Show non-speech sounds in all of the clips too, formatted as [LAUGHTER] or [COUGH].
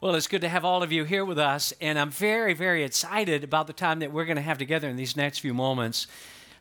Well, it's good to have all of you here with us, and I'm very, very excited about the time that we're going to have together in these next few moments.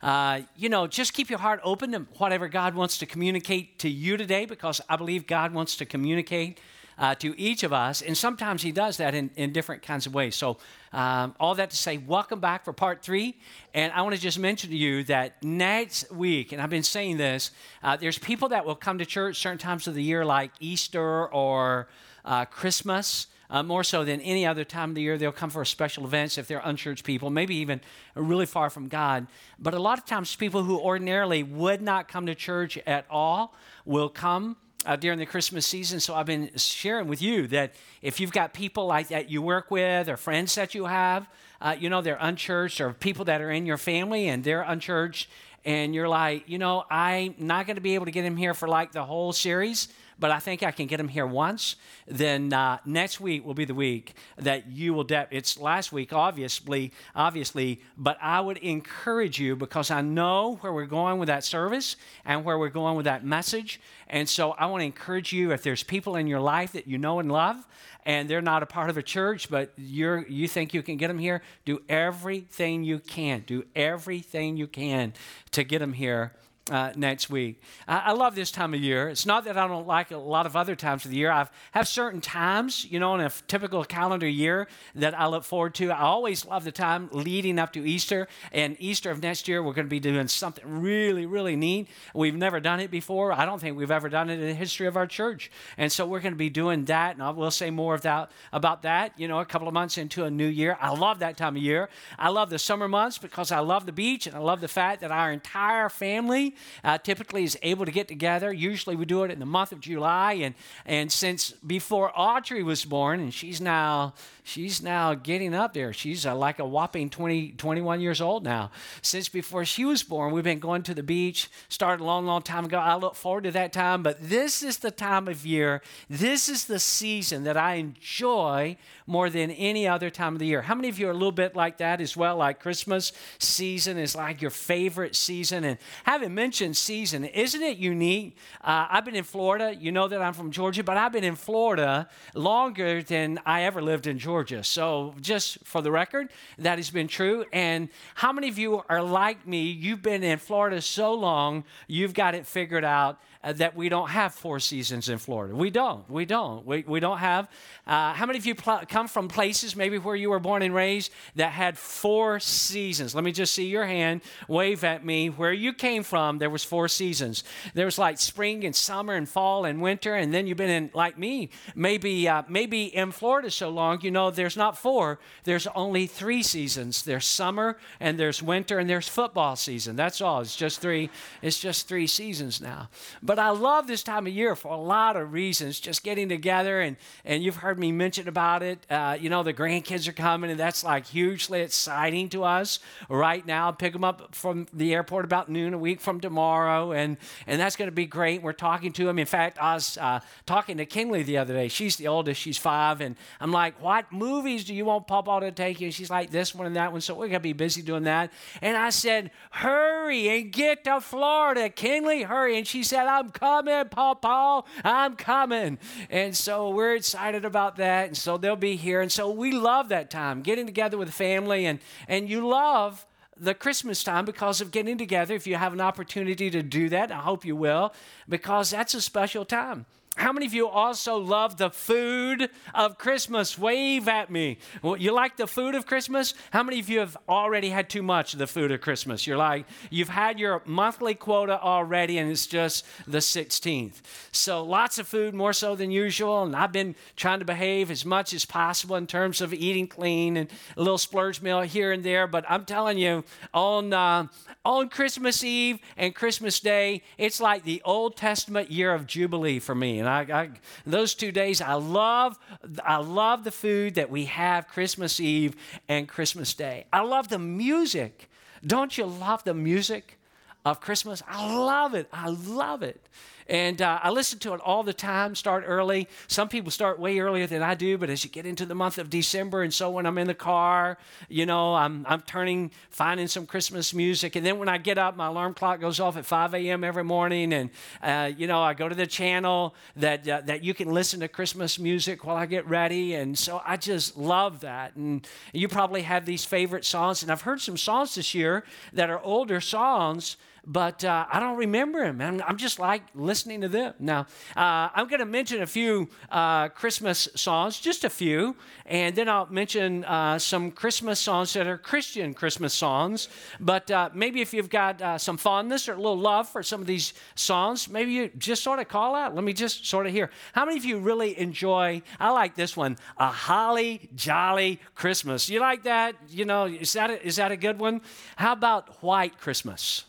Uh, you know, just keep your heart open to whatever God wants to communicate to you today, because I believe God wants to communicate uh, to each of us, and sometimes He does that in, in different kinds of ways. So, um, all that to say, welcome back for part three. And I want to just mention to you that next week, and I've been saying this, uh, there's people that will come to church certain times of the year, like Easter or uh, Christmas. Uh, more so than any other time of the year. They'll come for special events if they're unchurched people, maybe even really far from God. But a lot of times, people who ordinarily would not come to church at all will come. Uh, during the Christmas season. So I've been sharing with you that if you've got people like that you work with or friends that you have, uh, you know, they're unchurched or people that are in your family and they're unchurched, and you're like, you know, I'm not going to be able to get them here for like the whole series but I think I can get them here once. Then uh, next week will be the week that you will. De- it's last week, obviously, obviously, but I would encourage you because I know where we're going with that service and where we're going with that message, and so I want to encourage you. If there's people in your life that you know and love, and they're not a part of a church, but you're you think you can get them here, do everything you can. Do everything you can to get them here uh, next week. I, I, love this time of year. It's not that I don't like a lot of other times of the year. I have certain times, you know, in a typical calendar year that I look forward to. I always love the time leading up to Easter. And Easter of next year, we're going to be doing something really, really neat. We've never done it before. I don't think we've ever done it in the history of our church. And so we're going to be doing that. And I will say more of that, about that, you know, a couple of months into a new year. I love that time of year. I love the summer months because I love the beach and I love the fact that our entire family uh, typically is able to get together. Usually we do it in the month of July. And, and since before Audrey was born, and she's now, she's now getting up there, she's uh, like a whopping 20, 21 years old now. Since before she was born, we've been going to the beach, started a long, long time ago. I look forward to that time. But this is the time of year, this is the season that I enjoy more than any other time of the year. How many of you are a little bit like that as well? Like Christmas season is like your favorite season. And having mentioned season, isn't it unique? Uh, I've been in Florida. You know that I'm from Georgia, but I've been in Florida longer than I ever lived in Georgia. So, just for the record, that has been true. And how many of you are like me? You've been in Florida so long, you've got it figured out uh, that we don't have four seasons in Florida. We don't. We don't. We, we don't have. Uh, how many of you pl- come from places maybe where you were born and raised that had four seasons? Let me just see your hand. Wave at me. Where you came from, there was four seasons. There was like spring and summer and fall and winter, and then you've been in like me, maybe uh, maybe in Florida so long. You know, there's not four. There's only three seasons. There's summer and there's winter and there's football season. That's all. It's just three. It's just three seasons now. But I love this time of year for a lot of reasons, just getting together, and, and you've heard me mention about it. Uh, you know, the grandkids are coming, and that's like hugely exciting to us right now. Pick them up from the airport about noon a week from tomorrow, and, and that's going to be great. We're talking to them. In fact, I was uh, talking to Kinley the other day. She's the oldest, she's five, and I'm like, What movies do you want Papa to take you? And she's like, This one and that one. So we're going to be busy doing that. And I said, Hurry and get to Florida, Kinley, hurry. And she said, I'm coming, Paul Paul, I'm coming. And so we're excited about that. And so they'll be here. And so we love that time, getting together with family. And, and you love the Christmas time because of getting together. If you have an opportunity to do that, I hope you will, because that's a special time. How many of you also love the food of Christmas? Wave at me. Well, you like the food of Christmas? How many of you have already had too much of the food of Christmas? You're like, you've had your monthly quota already, and it's just the 16th. So lots of food, more so than usual. And I've been trying to behave as much as possible in terms of eating clean and a little splurge meal here and there. But I'm telling you, on, uh, on Christmas Eve and Christmas Day, it's like the Old Testament year of Jubilee for me. And I, I, those two days, I love, I love the food that we have Christmas Eve and Christmas Day. I love the music. Don't you love the music of Christmas? I love it. I love it. And uh, I listen to it all the time, start early. Some people start way earlier than I do, but as you get into the month of December, and so when I'm in the car, you know, I'm, I'm turning, finding some Christmas music. And then when I get up, my alarm clock goes off at 5 a.m. every morning. And, uh, you know, I go to the channel that, uh, that you can listen to Christmas music while I get ready. And so I just love that. And you probably have these favorite songs. And I've heard some songs this year that are older songs but uh, I don't remember him. I'm, I'm, just like listening to them. Now, uh, I'm going to mention a few uh, Christmas songs, just a few, and then I'll mention uh, some Christmas songs that are Christian Christmas songs. But uh, maybe if you've got uh, some fondness or a little love for some of these songs, maybe you just sort of call out. Let me just sort of hear. How many of you really enjoy? I like this one, a holly jolly Christmas. You like that? You know, is that a, is that a good one? How about White Christmas?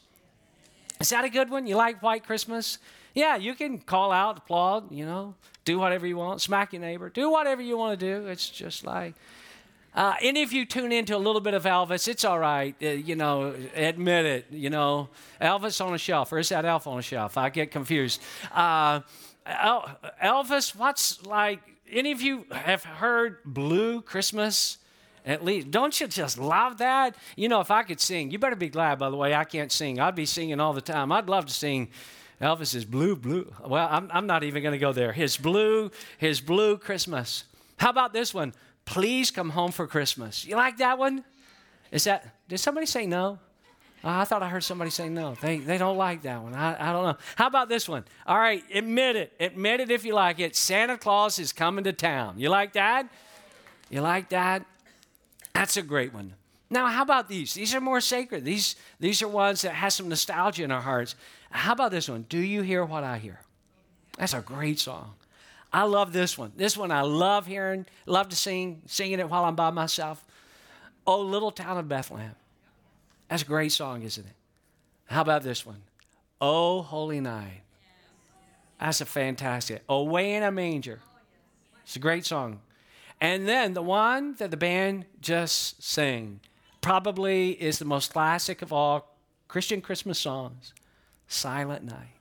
Is that a good one? You like White Christmas? Yeah, you can call out, applaud, you know, do whatever you want, smack your neighbor, do whatever you want to do. It's just like. Uh, any of you tune into a little bit of Elvis, it's all right. Uh, you know, admit it. You know, Elvis on a shelf, or is that Elf on a shelf? I get confused. Uh, Elvis, what's like? Any of you have heard Blue Christmas? At least, don't you just love that? You know, if I could sing, you better be glad, by the way, I can't sing. I'd be singing all the time. I'd love to sing Elvis's Blue, Blue. Well, I'm, I'm not even going to go there. His Blue, his Blue Christmas. How about this one? Please come home for Christmas. You like that one? Is that, did somebody say no? Oh, I thought I heard somebody say no. They, they don't like that one. I, I don't know. How about this one? All right, admit it. Admit it if you like it. Santa Claus is coming to town. You like that? You like that? That's a great one. Now, how about these? These are more sacred. These, these are ones that have some nostalgia in our hearts. How about this one? Do you hear what I hear? That's a great song. I love this one. This one I love hearing, love to sing, singing it while I'm by myself. Oh, little town of Bethlehem. That's a great song, isn't it? How about this one? Oh, holy night. That's a fantastic. Oh, Away in a manger. It's a great song. And then the one that the band just sang probably is the most classic of all Christian Christmas songs Silent Night.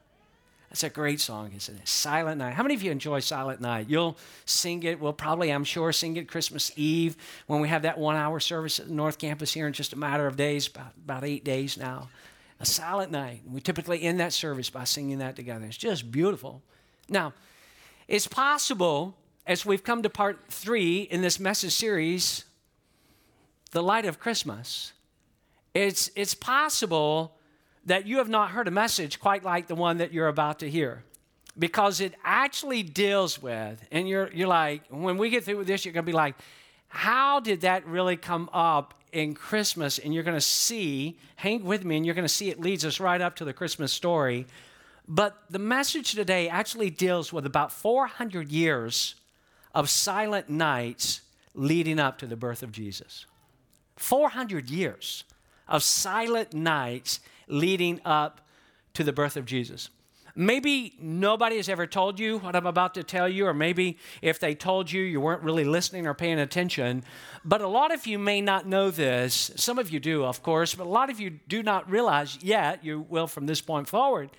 That's a great song, isn't it? Silent Night. How many of you enjoy Silent Night? You'll sing it. We'll probably, I'm sure, sing it Christmas Eve when we have that one hour service at the North Campus here in just a matter of days, about, about eight days now. A silent night. We typically end that service by singing that together. It's just beautiful. Now, it's possible as we've come to part three in this message series, The Light of Christmas, it's, it's possible that you have not heard a message quite like the one that you're about to hear because it actually deals with, and you're, you're like, when we get through with this, you're going to be like, how did that really come up in Christmas? And you're going to see, hang with me, and you're going to see it leads us right up to the Christmas story. But the message today actually deals with about 400 years of silent nights leading up to the birth of Jesus. 400 years of silent nights leading up to the birth of Jesus. Maybe nobody has ever told you what I'm about to tell you, or maybe if they told you, you weren't really listening or paying attention. But a lot of you may not know this. Some of you do, of course, but a lot of you do not realize yet, you will from this point forward,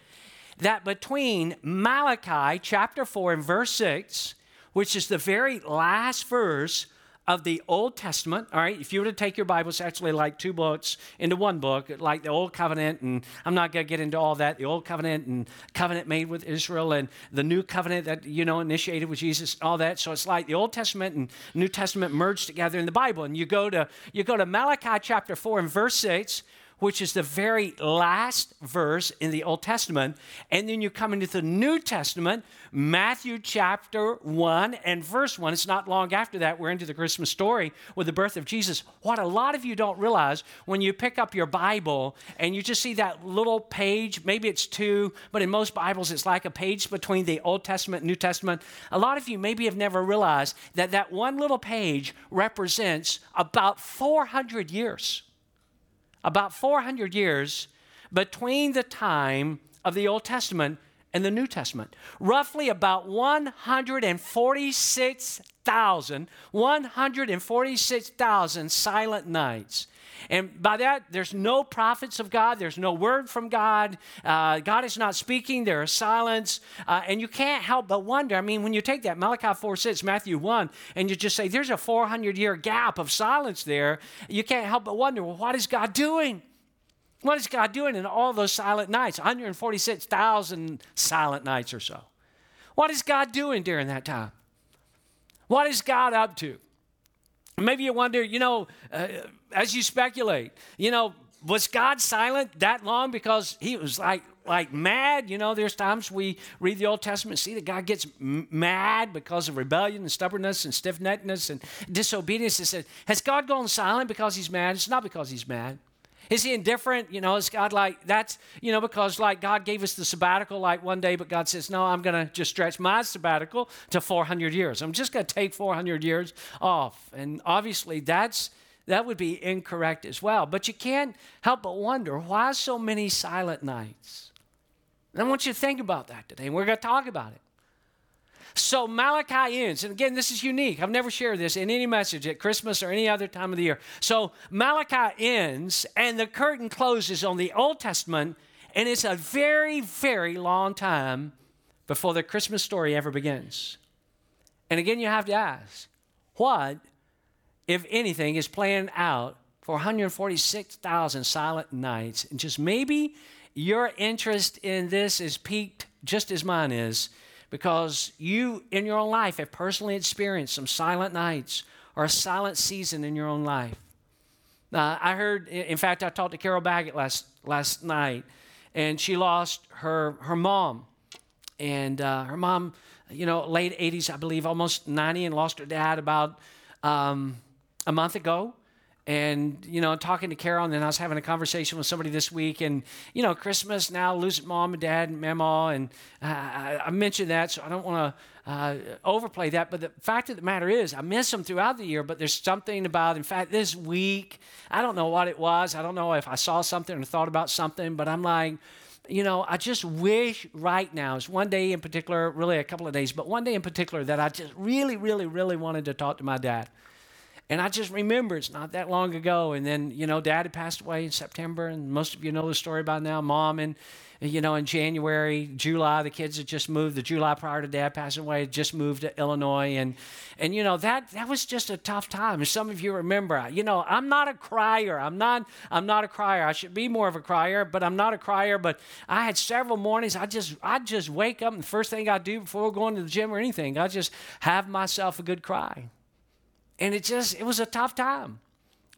that between Malachi chapter 4 and verse 6 which is the very last verse of the Old Testament. All right, if you were to take your Bible, it's actually like two books into one book, like the Old Covenant, and I'm not going to get into all that. The Old Covenant and covenant made with Israel, and the New Covenant that you know initiated with Jesus, all that. So it's like the Old Testament and New Testament merged together in the Bible. And you go to you go to Malachi chapter four and verse six which is the very last verse in the Old Testament. And then you come into the New Testament, Matthew chapter 1 and verse 1. It's not long after that, we're into the Christmas story with the birth of Jesus. What a lot of you don't realize when you pick up your Bible and you just see that little page, maybe it's two, but in most Bibles it's like a page between the Old Testament and New Testament. A lot of you maybe have never realized that that one little page represents about 400 years about 400 years between the time of the Old Testament and the New Testament. Roughly about 146,000, 146,000 silent nights. And by that, there's no prophets of God, there's no word from God. Uh, God is not speaking, there is silence. Uh, and you can't help but wonder. I mean, when you take that Malachi 4 6, Matthew 1, and you just say there's a 400 year gap of silence there, you can't help but wonder, well, what is God doing? What is God doing in all those silent nights? 146,000 silent nights or so. What is God doing during that time? What is God up to? Maybe you wonder, you know, uh, as you speculate, you know, was God silent that long because he was like like mad? You know, there's times we read the Old Testament, see that God gets m- mad because of rebellion and stubbornness and stiff neckedness and disobedience. It said, has God gone silent because he's mad? It's not because he's mad. Is he indifferent? You know, is God like, that's, you know, because like God gave us the sabbatical like one day, but God says, no, I'm going to just stretch my sabbatical to 400 years. I'm just going to take 400 years off. And obviously that's, that would be incorrect as well. But you can't help but wonder why so many silent nights? And I want you to think about that today, and we're going to talk about it. So Malachi ends, and again, this is unique. I've never shared this in any message at Christmas or any other time of the year. So Malachi ends, and the curtain closes on the Old Testament, and it's a very, very long time before the Christmas story ever begins. And again, you have to ask, what, if anything, is planned out for 146,000 silent nights? And just maybe your interest in this is piqued just as mine is because you in your own life have personally experienced some silent nights or a silent season in your own life. Uh, I heard, in fact, I talked to Carol Baggett last, last night, and she lost her, her mom. And uh, her mom, you know, late 80s, I believe, almost 90, and lost her dad about um, a month ago and you know talking to carol and then i was having a conversation with somebody this week and you know christmas now losing mom and dad and mama and uh, I, mentioned that so i don't want to uh, overplay that but the fact of the matter is i miss them throughout the year but there's something about in fact this week i don't know what it was i don't know if i saw something or thought about something but i'm like you know, I just wish right now, it's one day in particular, really a couple of days, but one day in particular that I just really, really, really wanted to talk to my dad. And I just remember it's not that long ago. And then, you know, dad had passed away in September, and most of you know the story by now. Mom and you know, in January, July, the kids had just moved. The July prior to dad passing away, had just moved to Illinois, and and you know that that was just a tough time. As some of you remember, you know, I'm not a crier. I'm not I'm not a crier. I should be more of a crier, but I'm not a crier. But I had several mornings. I just I just wake up and the first thing I do before going to the gym or anything, I just have myself a good cry. And it just, it was a tough time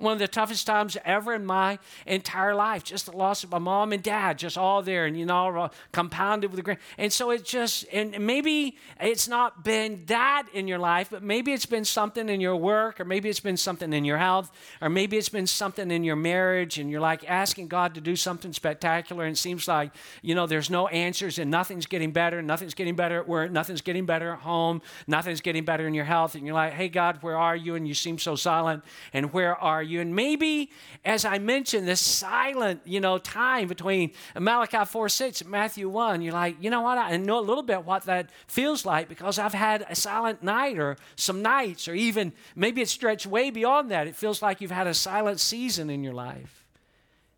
one of the toughest times ever in my entire life. Just the loss of my mom and dad, just all there, and you know, compounded with the grand. And so it just, and maybe it's not been that in your life, but maybe it's been something in your work, or maybe it's been something in your health, or maybe it's been something in your marriage, and you're like asking God to do something spectacular, and it seems like you know there's no answers, and nothing's getting better, nothing's getting better at work, nothing's getting better at home, nothing's getting better in your health, and you're like, hey God, where are you? And you seem so silent, and where are you? You. And maybe, as I mentioned, this silent, you know, time between Malachi 4 6 and Matthew 1, you're like, you know what? I know a little bit what that feels like because I've had a silent night or some nights, or even maybe it stretched way beyond that. It feels like you've had a silent season in your life.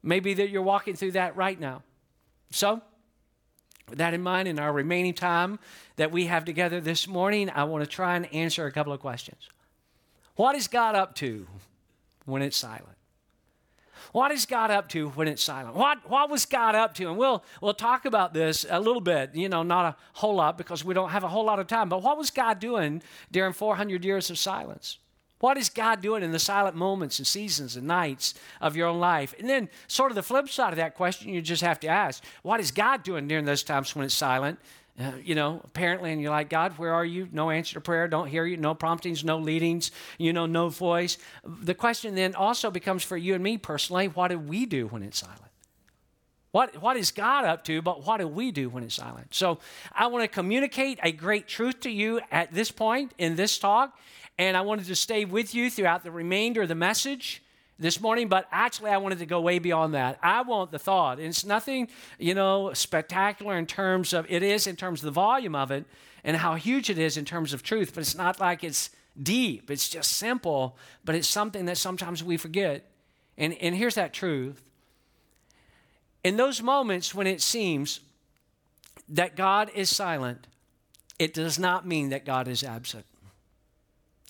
Maybe that you're walking through that right now. So, with that in mind, in our remaining time that we have together this morning, I want to try and answer a couple of questions. What is God up to when it's silent? What is God up to when it's silent? What, what was God up to? And we'll, we'll talk about this a little bit, you know, not a whole lot because we don't have a whole lot of time, but what was God doing during 400 years of silence? What is God doing in the silent moments and seasons and nights of your own life? And then, sort of the flip side of that question, you just have to ask, what is God doing during those times when it's silent? Uh, you know, apparently, and you're like, God, where are you? No answer to prayer, don't hear you, no promptings, no leadings, you know, no voice. The question then also becomes for you and me personally what do we do when it's silent? What, what is God up to, but what do we do when it's silent? So I want to communicate a great truth to you at this point in this talk, and I wanted to stay with you throughout the remainder of the message this morning, but actually, I wanted to go way beyond that. I want the thought. And it's nothing, you know, spectacular in terms of, it is in terms of the volume of it and how huge it is in terms of truth, but it's not like it's deep. It's just simple, but it's something that sometimes we forget. And, and here's that truth. In those moments when it seems that God is silent, it does not mean that God is absent.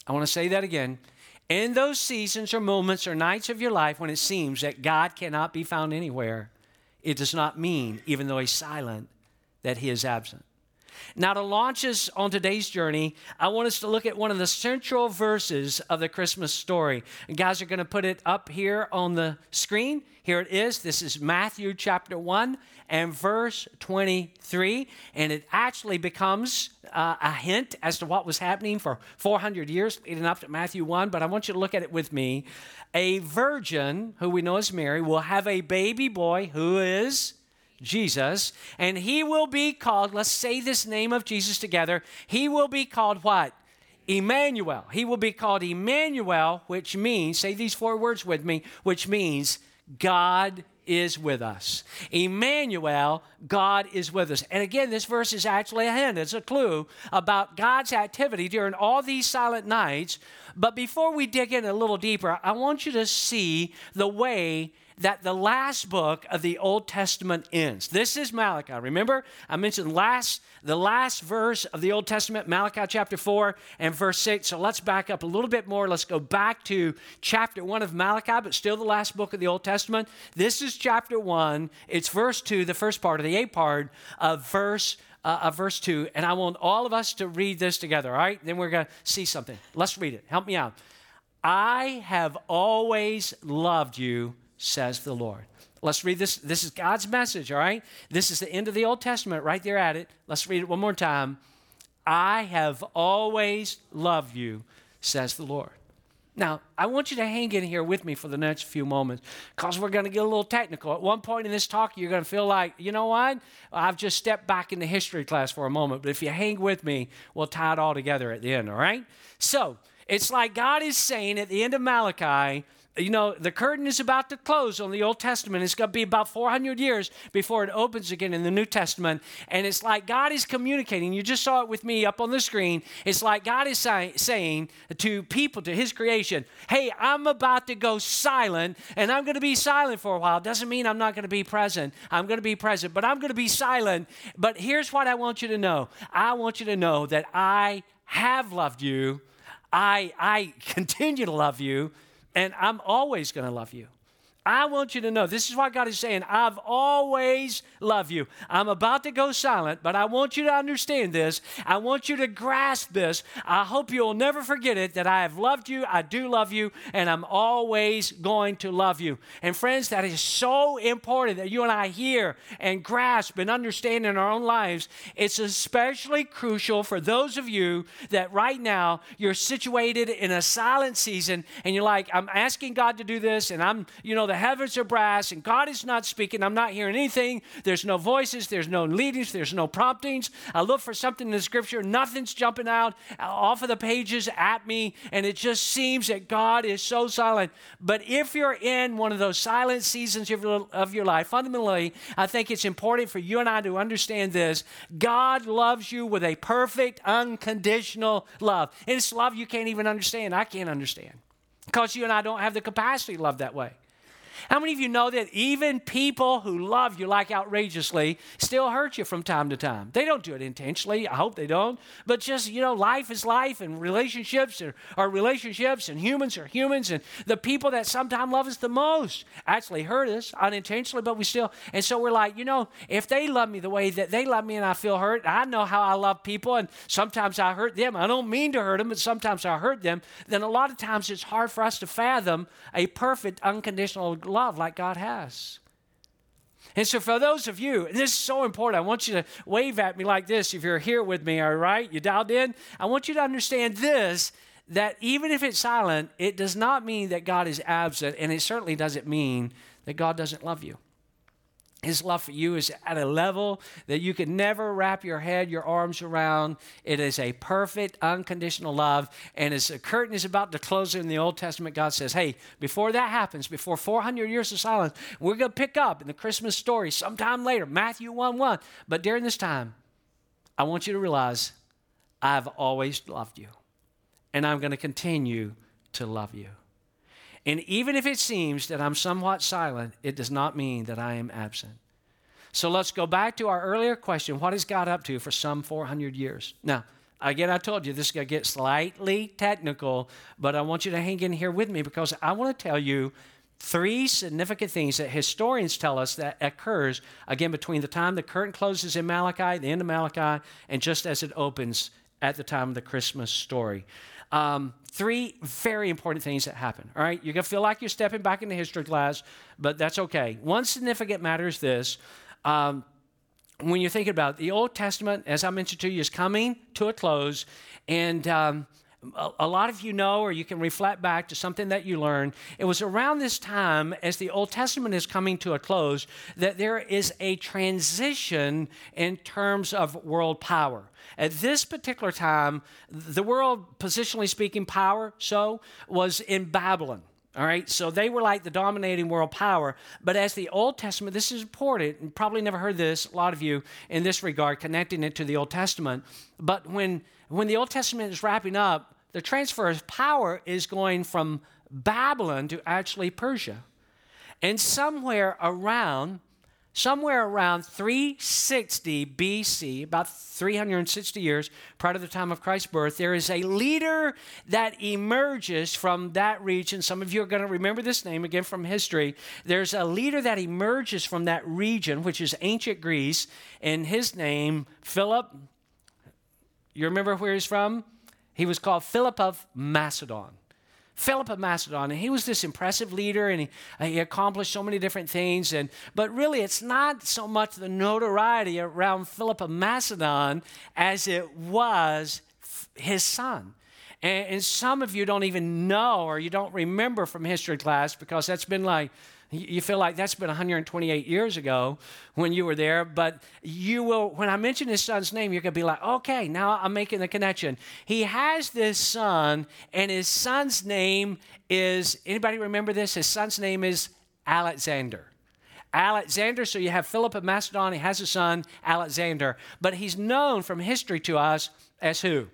I want to say that again. In those seasons or moments or nights of your life when it seems that God cannot be found anywhere, it does not mean, even though He's silent, that He is absent. Now, to launch us on today's journey, I want us to look at one of the central verses of the Christmas story. And guys are going to put it up here on the screen. Here it is. This is Matthew chapter 1 and verse 23. And it actually becomes uh, a hint as to what was happening for 400 years leading up to Matthew 1. But I want you to look at it with me. A virgin, who we know as Mary, will have a baby boy who is Jesus, and he will be called, let's say this name of Jesus together. He will be called what? Emmanuel. He will be called Emmanuel, which means, say these four words with me, which means God is with us. Emmanuel, God is with us. And again, this verse is actually a hint, it's a clue about God's activity during all these silent nights. But before we dig in a little deeper, I want you to see the way that the last book of the Old Testament ends. This is Malachi. Remember, I mentioned last the last verse of the Old Testament, Malachi chapter 4 and verse 6. So let's back up a little bit more. Let's go back to chapter 1 of Malachi, but still the last book of the Old Testament. This is chapter 1. It's verse 2, the first part of the A part of verse uh, of verse 2. And I want all of us to read this together, all right? Then we're going to see something. Let's read it. Help me out. I have always loved you says the Lord. Let's read this. This is God's message, all right? This is the end of the Old Testament, right there at it. Let's read it one more time. I have always loved you, says the Lord. Now, I want you to hang in here with me for the next few moments because we're going to get a little technical. At one point in this talk, you're going to feel like, you know what? I've just stepped back into history class for a moment. But if you hang with me, we'll tie it all together at the end, all right? So, it's like God is saying at the end of Malachi, you know, the curtain is about to close on the Old Testament. It's going to be about 400 years before it opens again in the New Testament. And it's like God is communicating. You just saw it with me up on the screen. It's like God is say, saying to people, to His creation, hey, I'm about to go silent, and I'm going to be silent for a while. Doesn't mean I'm not going to be present. I'm going to be present, but I'm going to be silent. But here's what I want you to know I want you to know that I have loved you. I, I continue to love you and I'm always going to love you. I want you to know this is what God is saying. I've always loved you. I'm about to go silent, but I want you to understand this. I want you to grasp this. I hope you'll never forget it that I have loved you, I do love you, and I'm always going to love you. And friends, that is so important that you and I hear and grasp and understand in our own lives. It's especially crucial for those of you that right now you're situated in a silent season and you're like, I'm asking God to do this, and I'm, you know, the heavens are brass and God is not speaking. I'm not hearing anything. There's no voices, there's no leadings, there's no promptings. I look for something in the scripture, nothing's jumping out uh, off of the pages at me, and it just seems that God is so silent. But if you're in one of those silent seasons of your, of your life, fundamentally, I think it's important for you and I to understand this God loves you with a perfect, unconditional love. And it's love you can't even understand. I can't understand because you and I don't have the capacity to love that way. How many of you know that even people who love you like outrageously still hurt you from time to time? They don't do it intentionally. I hope they don't. But just, you know, life is life and relationships are, are relationships and humans are humans. And the people that sometimes love us the most actually hurt us unintentionally, but we still. And so we're like, you know, if they love me the way that they love me and I feel hurt, I know how I love people and sometimes I hurt them. I don't mean to hurt them, but sometimes I hurt them. Then a lot of times it's hard for us to fathom a perfect, unconditional love like God has. And so, for those of you, and this is so important. I want you to wave at me like this if you're here with me, all right? You dialed in? I want you to understand this that even if it's silent, it does not mean that God is absent, and it certainly doesn't mean that God doesn't love you. His love for you is at a level that you can never wrap your head, your arms around. It is a perfect, unconditional love. And as the curtain is about to close in the Old Testament, God says, Hey, before that happens, before 400 years of silence, we're going to pick up in the Christmas story sometime later, Matthew 1 1. But during this time, I want you to realize I've always loved you, and I'm going to continue to love you. And even if it seems that I'm somewhat silent, it does not mean that I am absent. So let's go back to our earlier question what has God up to for some 400 years? Now, again, I told you this is going to get slightly technical, but I want you to hang in here with me because I want to tell you three significant things that historians tell us that occurs again between the time the curtain closes in Malachi, the end of Malachi, and just as it opens at the time of the Christmas story. Um, three very important things that happen. All right, you're gonna feel like you're stepping back into history class, but that's okay. One significant matter is this. Um, when you're thinking about it, the Old Testament, as I mentioned to you, is coming to a close, and um, a, a lot of you know, or you can reflect back to something that you learned. It was around this time, as the Old Testament is coming to a close, that there is a transition in terms of world power. At this particular time, the world, positionally speaking, power, so, was in Babylon. All right, so they were like the dominating world power. But as the Old Testament, this is important, and probably never heard this, a lot of you in this regard, connecting it to the Old Testament. But when, when the Old Testament is wrapping up, the transfer of power is going from Babylon to actually Persia. And somewhere around somewhere around 360 BC, about 360 years prior to the time of Christ's birth, there is a leader that emerges from that region. Some of you are going to remember this name again from history. There's a leader that emerges from that region, which is ancient Greece, and his name, Philip. You remember where he's from? He was called Philip of Macedon. Philip of Macedon, and he was this impressive leader, and he, uh, he accomplished so many different things. And but really, it's not so much the notoriety around Philip of Macedon as it was his son. And, and some of you don't even know, or you don't remember from history class, because that's been like you feel like that's been 128 years ago when you were there, but you will, when I mention his son's name, you're going to be like, okay, now I'm making the connection. He has this son, and his son's name is, anybody remember this? His son's name is Alexander. Alexander, so you have Philip of Macedon, he has a son, Alexander, but he's known from history to us as who?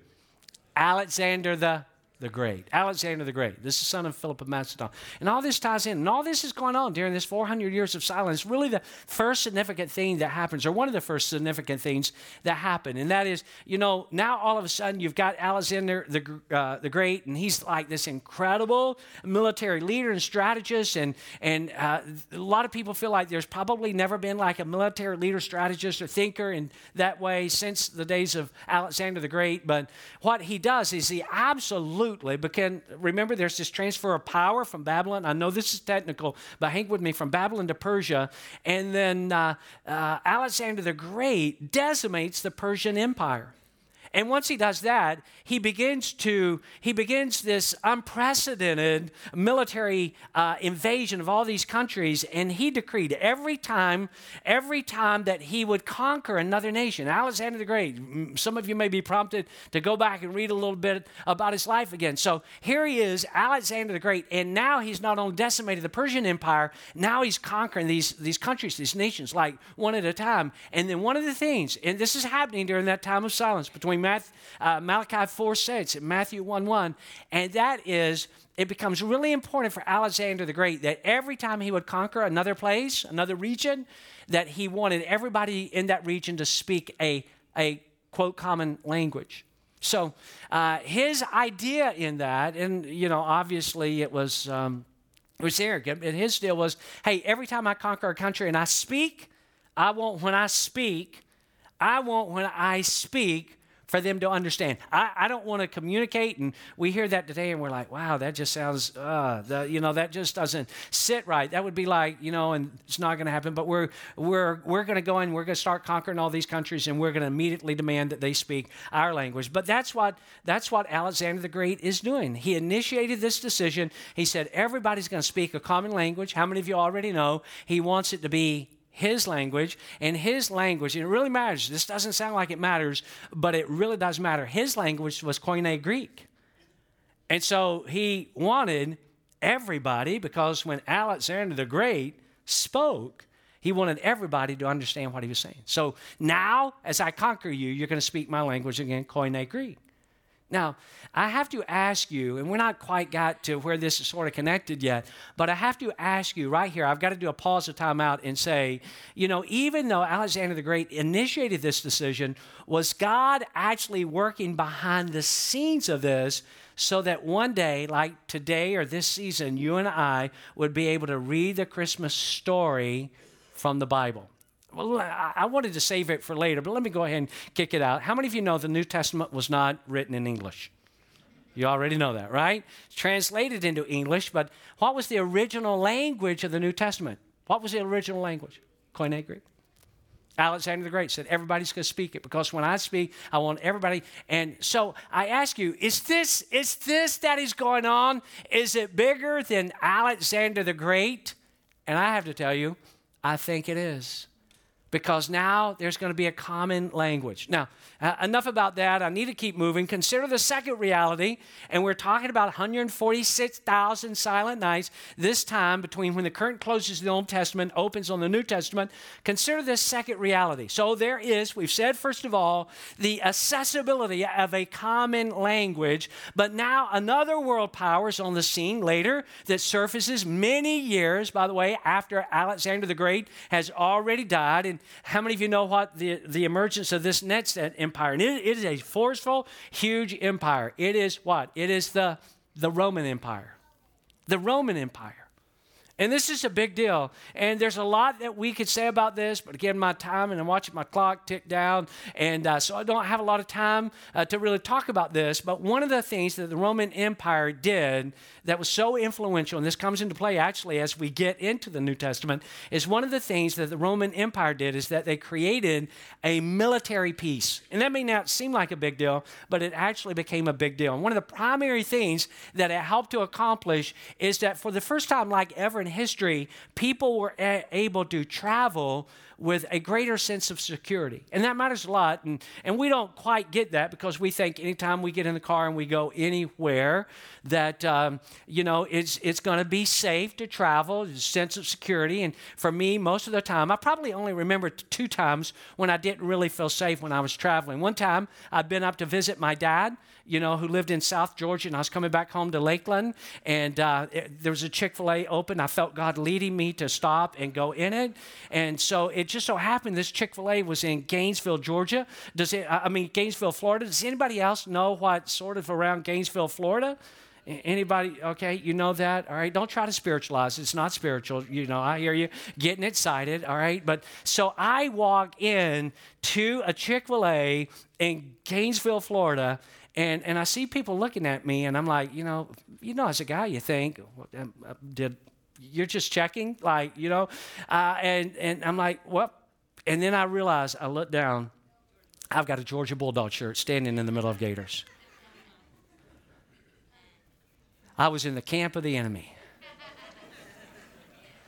Alexander the the Great. Alexander the Great. This is son of Philip of Macedon. And all this ties in. And all this is going on during this 400 years of silence. Really, the first significant thing that happens, or one of the first significant things that happen. And that is, you know, now all of a sudden you've got Alexander the, uh, the Great, and he's like this incredible military leader and strategist. And, and uh, a lot of people feel like there's probably never been like a military leader, strategist, or thinker in that way since the days of Alexander the Great. But what he does is he absolutely absolutely. Because remember, there's this transfer of power from Babylon. I know this is technical, but hang with me from Babylon to Persia. And then uh, uh, Alexander the Great decimates the Persian Empire. And once he does that, he begins to he begins this unprecedented military uh, invasion of all these countries. And he decreed every time, every time that he would conquer another nation, Alexander the Great. Some of you may be prompted to go back and read a little bit about his life again. So here he is, Alexander the Great, and now he's not only decimated the Persian Empire, now he's conquering these these countries, these nations, like one at a time. And then one of the things, and this is happening during that time of silence between Uh, Malachi 4 6, Matthew 1 1. And that is, it becomes really important for Alexander the Great that every time he would conquer another place, another region, that he wanted everybody in that region to speak a, a quote, common language. So uh, his idea in that, and you know, obviously it was um, it was arrogant, and his deal was, hey, every time I conquer a country and I speak, I want when I speak, I want when I speak for them to understand. I, I don't want to communicate, and we hear that today, and we're like, wow, that just sounds, uh, the, you know, that just doesn't sit right. That would be like, you know, and it's not going to happen. But we're we're we're going to go in, we're going to start conquering all these countries, and we're going to immediately demand that they speak our language. But that's what that's what Alexander the Great is doing. He initiated this decision. He said everybody's going to speak a common language. How many of you already know? He wants it to be his language and his language and it really matters. This doesn't sound like it matters but it really does matter. His language was koine greek. And so he wanted everybody because when alexander the great spoke he wanted everybody to understand what he was saying. So now as i conquer you you're going to speak my language again koine greek Now, I have to ask you, and we're not quite got to where this is sort of connected yet, but I have to ask you right here. I've got to do a pause of time out and say, you know, even though Alexander the Great initiated this decision, was God actually working behind the scenes of this so that one day, like today or this season, you and I would be able to read the Christmas story from the Bible? Well, I wanted to save it for later, but let me go ahead and kick it out. How many of you know the New Testament was not written in English? You already know that, right? It's translated into English, but what was the original language of the New Testament? What was the original language? Koine Greek. Alexander the Great said, Everybody's going to speak it because when I speak, I want everybody. And so I ask you, is this, is this that is going on? Is it bigger than Alexander the Great? And I have to tell you, I think it is because now there's going to be a common language. Now, uh, enough about that. I need to keep moving. Consider the second reality, and we're talking about 146,000 silent nights, this time between when the curtain closes in the Old Testament, opens on the New Testament. Consider this second reality. So there is, we've said, first of all, the accessibility of a common language, but now another world power is on the scene later that surfaces many years, by the way, after Alexander the Great has already died. And how many of you know what the, the emergence of this next empire? And it, it is a forceful, huge empire. It is what? It is the, the Roman Empire. The Roman Empire. And this is a big deal. And there's a lot that we could say about this, but again, my time and I'm watching my clock tick down. And uh, so I don't have a lot of time uh, to really talk about this. But one of the things that the Roman Empire did that was so influential, and this comes into play actually as we get into the New Testament, is one of the things that the Roman Empire did is that they created a military peace. And that may not seem like a big deal, but it actually became a big deal. And one of the primary things that it helped to accomplish is that for the first time, like ever in history, people were a- able to travel with a greater sense of security. And that matters a lot. And, and we don't quite get that because we think anytime we get in the car and we go anywhere that, um, you know, it's, it's going to be safe to travel, a sense of security. And for me, most of the time, I probably only remember two times when I didn't really feel safe when I was traveling. One time, I'd been up to visit my dad you know, who lived in South Georgia, and I was coming back home to Lakeland, and uh, it, there was a Chick fil A open. I felt God leading me to stop and go in it. And so it just so happened this Chick fil A was in Gainesville, Georgia. Does it, I mean, Gainesville, Florida. Does anybody else know what sort of around Gainesville, Florida? Anybody, okay, you know that, all right? Don't try to spiritualize. It's not spiritual. You know, I hear you getting excited, all right? But so I walk in to a Chick fil A in Gainesville, Florida, and, and I see people looking at me, and I'm like, you know, you know, as a guy, you think, um, uh, did you're just checking, like, you know, uh, and and I'm like, what? And then I realize, I look down, I've got a Georgia Bulldog shirt standing in the middle of Gators. I was in the camp of the enemy.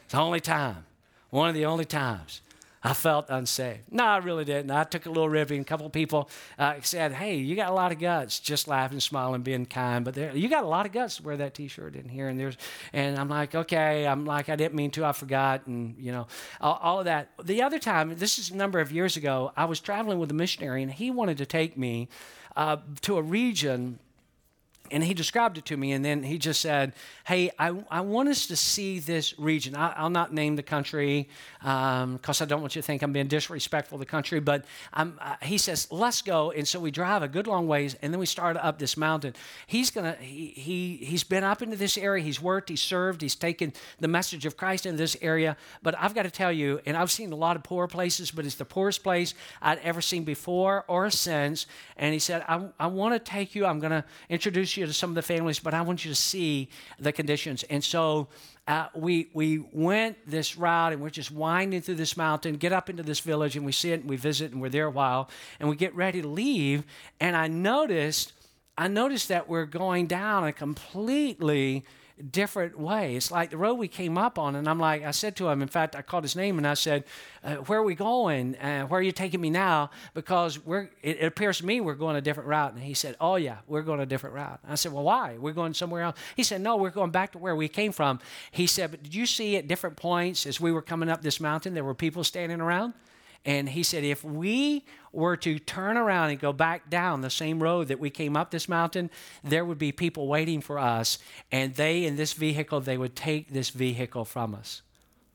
It's the only time, one of the only times I felt unsafe. No, I really didn't. I took a little ribbing. A couple people uh, said, "Hey, you got a lot of guts." Just laughing, smiling, being kind. But there, you got a lot of guts to wear that T-shirt in here. And there's, and I'm like, okay. I'm like, I didn't mean to. I forgot, and you know, all, all of that. The other time, this is a number of years ago. I was traveling with a missionary, and he wanted to take me uh, to a region and he described it to me and then he just said hey i, I want us to see this region. I, will not name the country because um, i don't want you to think i'm being disrespectful of the country but uh, he says let's go. And so we drive a good long ways and then we start up this mountain. He's gonna he, he he's been up into this area. He's worked he's served he's taken the message of christ into this area. But i've got to tell you and i've seen a lot of poor places but it's the poorest place i'd ever seen before or since. And he said i, I want to take you i'm going to introduce you you to some of the families, but I want you to see the conditions. And so uh, we, we went this route and we're just winding through this mountain, get up into this village, and we see it and we visit and we're there a while, and we get ready to leave. And I noticed, I noticed that we're going down a completely different way. It's like the road we came up on, and I'm like, I said to him, in fact, I called his name and I said, uh, Where are we going? Uh, where are you taking me now? Because we're, it, it, appears to me we're going a different route. And he said, Oh, yeah, we're going a different route. I said, Well, why? We're going somewhere else. He said, No, we're going back to where we came from. He said, But did you see at different points as we were coming up this mountain, there were people standing around? And he said, if we were to turn around and go back down the same road that we came up this mountain, there would be people waiting for us, and they in this vehicle, they would take this vehicle from us.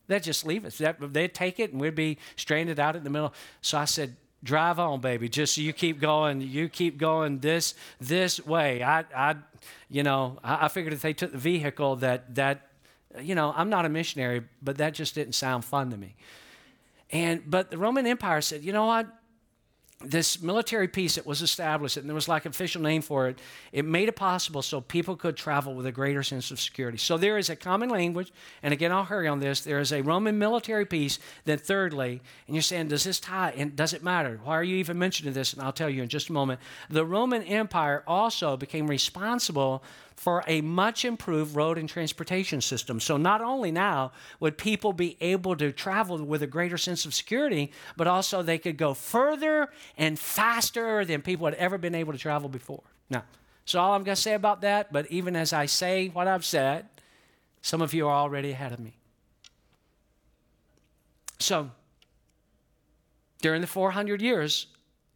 They'd just leave us. They'd take it, and we'd be stranded out in the middle. So I said, drive on, baby. Just you keep going. You keep going this this way. I, I you know, I, I figured if they took the vehicle, that that, you know, I'm not a missionary, but that just didn't sound fun to me. And but the Roman Empire said, you know what? This military peace that was established, and there was like official name for it, it made it possible so people could travel with a greater sense of security. So there is a common language, and again, I'll hurry on this. There is a Roman military peace. Then, thirdly, and you're saying, does this tie? And does it matter? Why are you even mentioning this? And I'll tell you in just a moment. The Roman Empire also became responsible for a much improved road and transportation system. So not only now would people be able to travel with a greater sense of security, but also they could go further and faster than people had ever been able to travel before. Now, so all I'm going to say about that, but even as I say what I've said, some of you are already ahead of me. So, during the 400 years,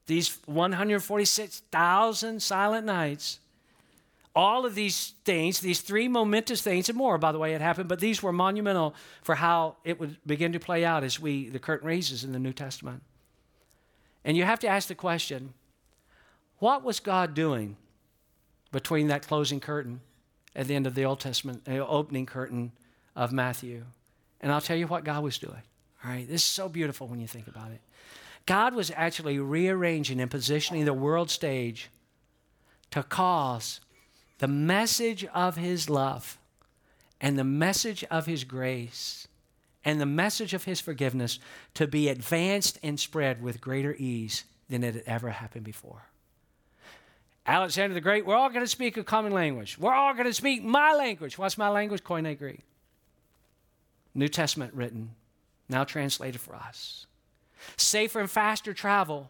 these 146,000 silent nights, all of these things, these three momentous things, and more, by the way, it happened, but these were monumental for how it would begin to play out as we the curtain raises in the New Testament. And you have to ask the question, what was God doing between that closing curtain at the end of the Old Testament, the opening curtain of Matthew? And I'll tell you what God was doing. All right, this is so beautiful when you think about it. God was actually rearranging and positioning the world stage to cause the message of his love and the message of his grace and the message of his forgiveness to be advanced and spread with greater ease than it had ever happened before. Alexander the Great, we're all going to speak a common language. We're all going to speak my language. What's my language? Koine Greek. New Testament written, now translated for us. Safer and faster travel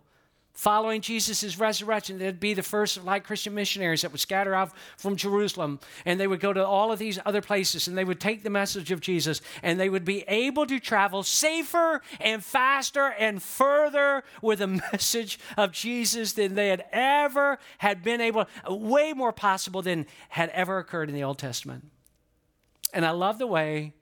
Following Jesus' resurrection, they'd be the first light Christian missionaries that would scatter out from Jerusalem and they would go to all of these other places and they would take the message of Jesus and they would be able to travel safer and faster and further with the [LAUGHS] message of Jesus than they had ever had been able, way more possible than had ever occurred in the Old Testament. And I love the way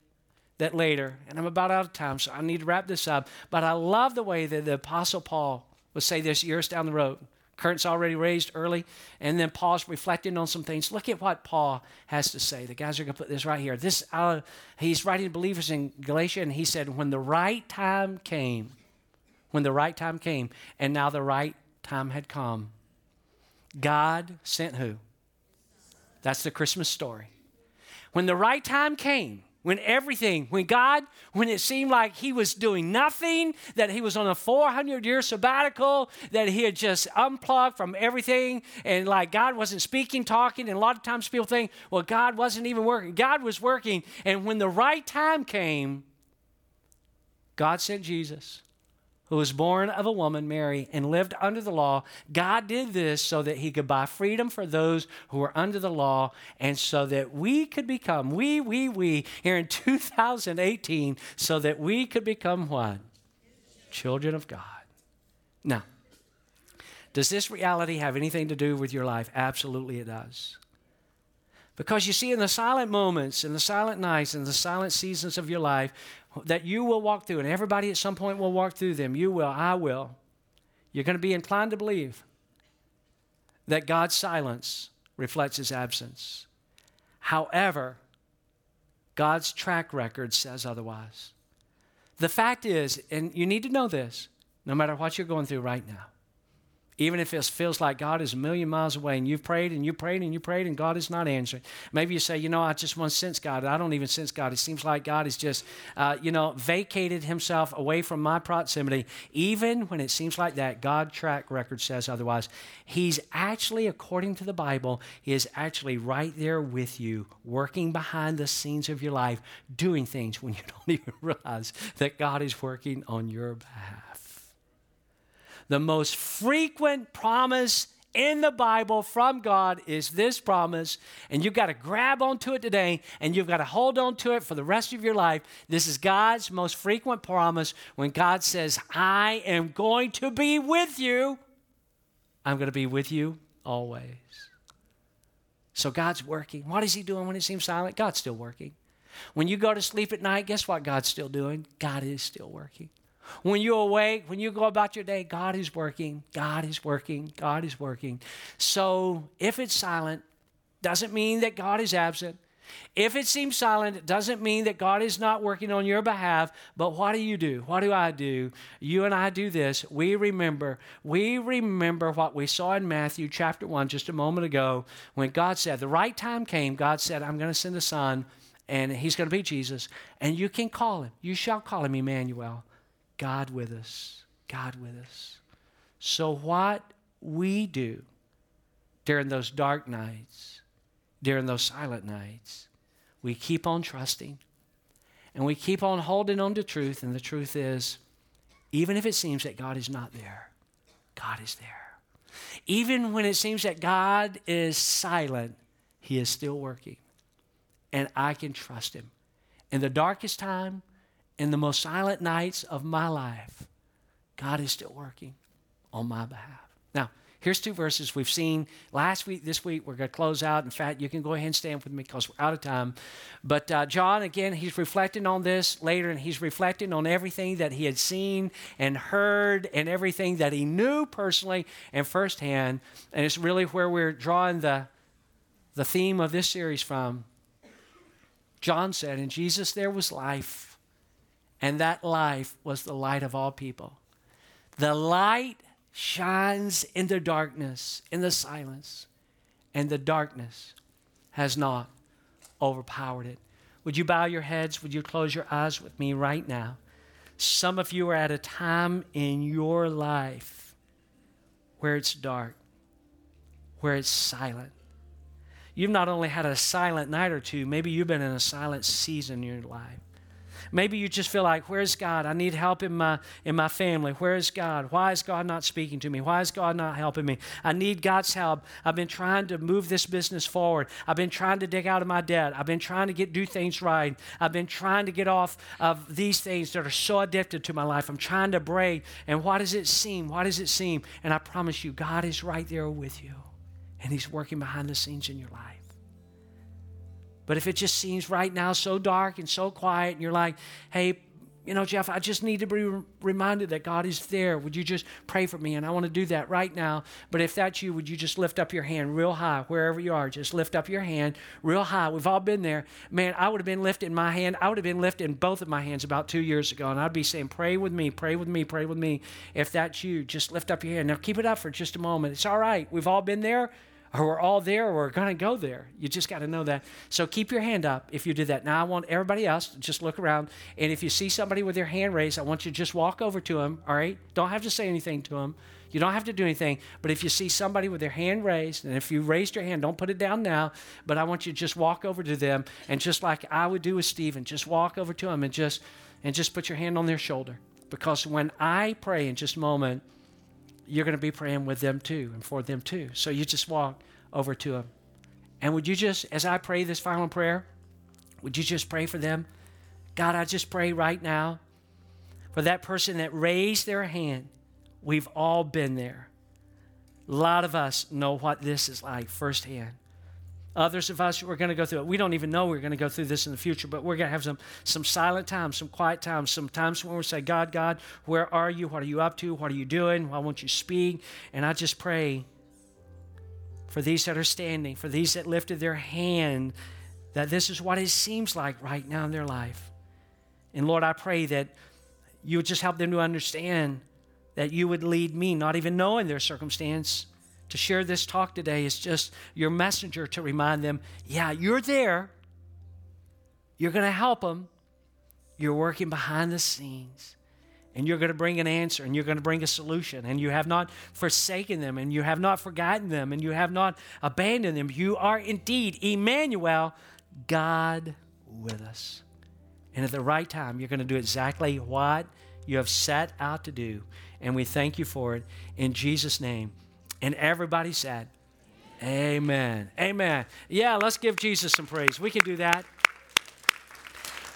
that later, and I'm about out of time, so I need to wrap this up, but I love the way that the Apostle Paul let's say this years down the road. Current's already raised early, and then Paul's reflecting on some things. Look at what Paul has to say. The guys are going to put this right here. This uh, he's writing to believers in Galatia, and he said, "When the right time came, when the right time came, and now the right time had come, God sent who? That's the Christmas story. When the right time came, when everything, when God, when it seemed like He was doing nothing, that He was on a 400 year sabbatical, that He had just unplugged from everything, and like God wasn't speaking, talking, and a lot of times people think, well, God wasn't even working. God was working, and when the right time came, God sent Jesus who was born of a woman, Mary, and lived under the law. God did this so that he could buy freedom for those who were under the law and so that we could become, we, we, we, here in [LAUGHS] 2018, so that we could become what? Children of God. Now, does this reality have anything to do with your life? Absolutely, it does. Because you see, in the silent moments, in the silent nights, in the silent seasons of your life, that you will walk through, and everybody at some point will walk through them. You will, I will. You're going to be inclined to believe that God's silence reflects his absence. However, God's track record says otherwise. The fact is, and you need to know this, no matter what you're going through right now, even if it feels like God is a million miles away and you've prayed and you prayed and you prayed and God is not answering. Maybe you say, you know, I just want to sense God. I don't even sense God. It seems like God has just, uh, you know, vacated himself away from my proximity. Even when it seems like that, God track record says otherwise. He's actually, according to the Bible, he is actually right there with you, working behind the scenes of your life, doing things when you [LAUGHS] don't even realize that God is working on your behalf the most frequent promise in the Bible from God is this promise, and you've got to grab onto it today and you've got to hold on to it for the rest of your life. This is God's most frequent promise when God says, I am going to be with you. I'm going to be with you always. So God's working. What is He doing when it seems silent? God's still working. When you go to sleep at night, guess what God's still doing? God is still working. When you awake, when you go about your day, God is working. God is working. God is working. So if it's silent, doesn't mean that God is absent. If it seems silent, it doesn't mean that God is not working on your behalf. But what do you do? What do I do? You and I do this. We remember. We remember what we saw in Matthew chapter 1 just a moment ago when God said, the right time came. God said, I'm going to send a son, and he's going to be Jesus. And you can call him. You shall call him Emmanuel. God with us. God with us. So, what we do during those dark nights, during those silent nights, we keep on trusting and we keep on holding on to truth. And the truth is, even if it seems that God is not there, God is there. Even when it seems that God is silent, He is still working. And I can trust Him. In the darkest time, in the most silent nights of my life, God is still working on my behalf. Now, here's two verses we've seen last week, this week. We're going to close out. In fact, you can go ahead and stand with me because we're out of time. But uh, John, again, he's reflecting on this later, and he's reflecting on everything that he had seen and heard and everything that he knew personally and firsthand. And it's really where we're drawing the, the theme of this series from. John said, In Jesus there was life and that life was the light of all people. The light shines in the darkness, in the silence, and the darkness has not overpowered it. Would you bow your heads? Would you close your eyes with me right now? Some of you are at a time in your life where it's dark, where it's silent. You've not only had a silent night or two, maybe you've been in a silent season in your life. Maybe you just feel like, where's God? I need help in my in my family. Where is God? Why is God not speaking to me? Why is God not helping me? I need God's help. I've been trying to move this business forward. I've been trying to dig out of my debt. I've been trying to get do things right. I've been trying to get off of these things that are so addicted to my life. I'm trying to break. And what does it seem? What does it seem? And I promise you, God is right there with you. And He's working behind the scenes in your life. But if it just seems right now so dark and so quiet, and you're like, hey, you know, Jeff, I just need to be reminded that God is there. Would you just pray for me? And I want to do that right now. But if that's you, would you just lift up your hand real high, wherever you are? Just lift up your hand real high. We've all been there. Man, I would have been lifting my hand. I would have been lifting both of my hands about two years ago. And I'd be saying, pray with me, pray with me, pray with me. If that's you, just lift up your hand. Now keep it up for just a moment. It's all right. We've all been there or we're all there or we're going to go there. You just got to know that. So keep your hand up if you do that. Now I want everybody else to just look around. And if you see somebody with their hand raised, I want you to just walk over to them, all right? Don't have to say anything to them. You don't have to do anything. But if you see somebody with their hand raised, and if you raised your hand, don't put it down now, but I want you to just walk over to them and just like I would do with Stephen, just walk over to them and just and just put your hand on their shoulder. Because when I pray in just a moment, you're going to be praying with them too and for them too. So you just walk over to them. And would you just, as I pray this final prayer, would you just pray for them? God, I just pray right now for that person that raised their hand. We've all been there. A lot of us know what this is like firsthand. Others of us, we're going to go through it. We don't even know we're going to go through this in the future, but we're going to have some, some silent times, some quiet times, some times when we say, God, God, where are you? What are you up to? What are you doing? Why won't you speak? And I just pray for these that are standing, for these that lifted their hand, that this is what it seems like right now in their life. And Lord, I pray that you would just help them to understand that you would lead me, not even knowing their circumstance to share this talk today is just your messenger to remind them yeah, you're there. You're going to help them. You're working behind the scenes. And you're going to bring an answer and you're going to bring a solution. And you have not forsaken them and you have not forgotten them and you have not abandoned them. You are indeed Emmanuel, God with us. And at the right time, you're going to do exactly what you have set out to do. And we thank you for it. In Jesus' name, And everybody said, Amen. Amen. Yeah, let's give Jesus some praise. We can do that.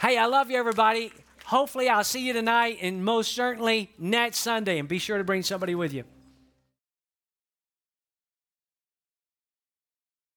Hey, I love you, everybody. Hopefully, I'll see you tonight and most certainly next Sunday. And be sure to bring somebody with you.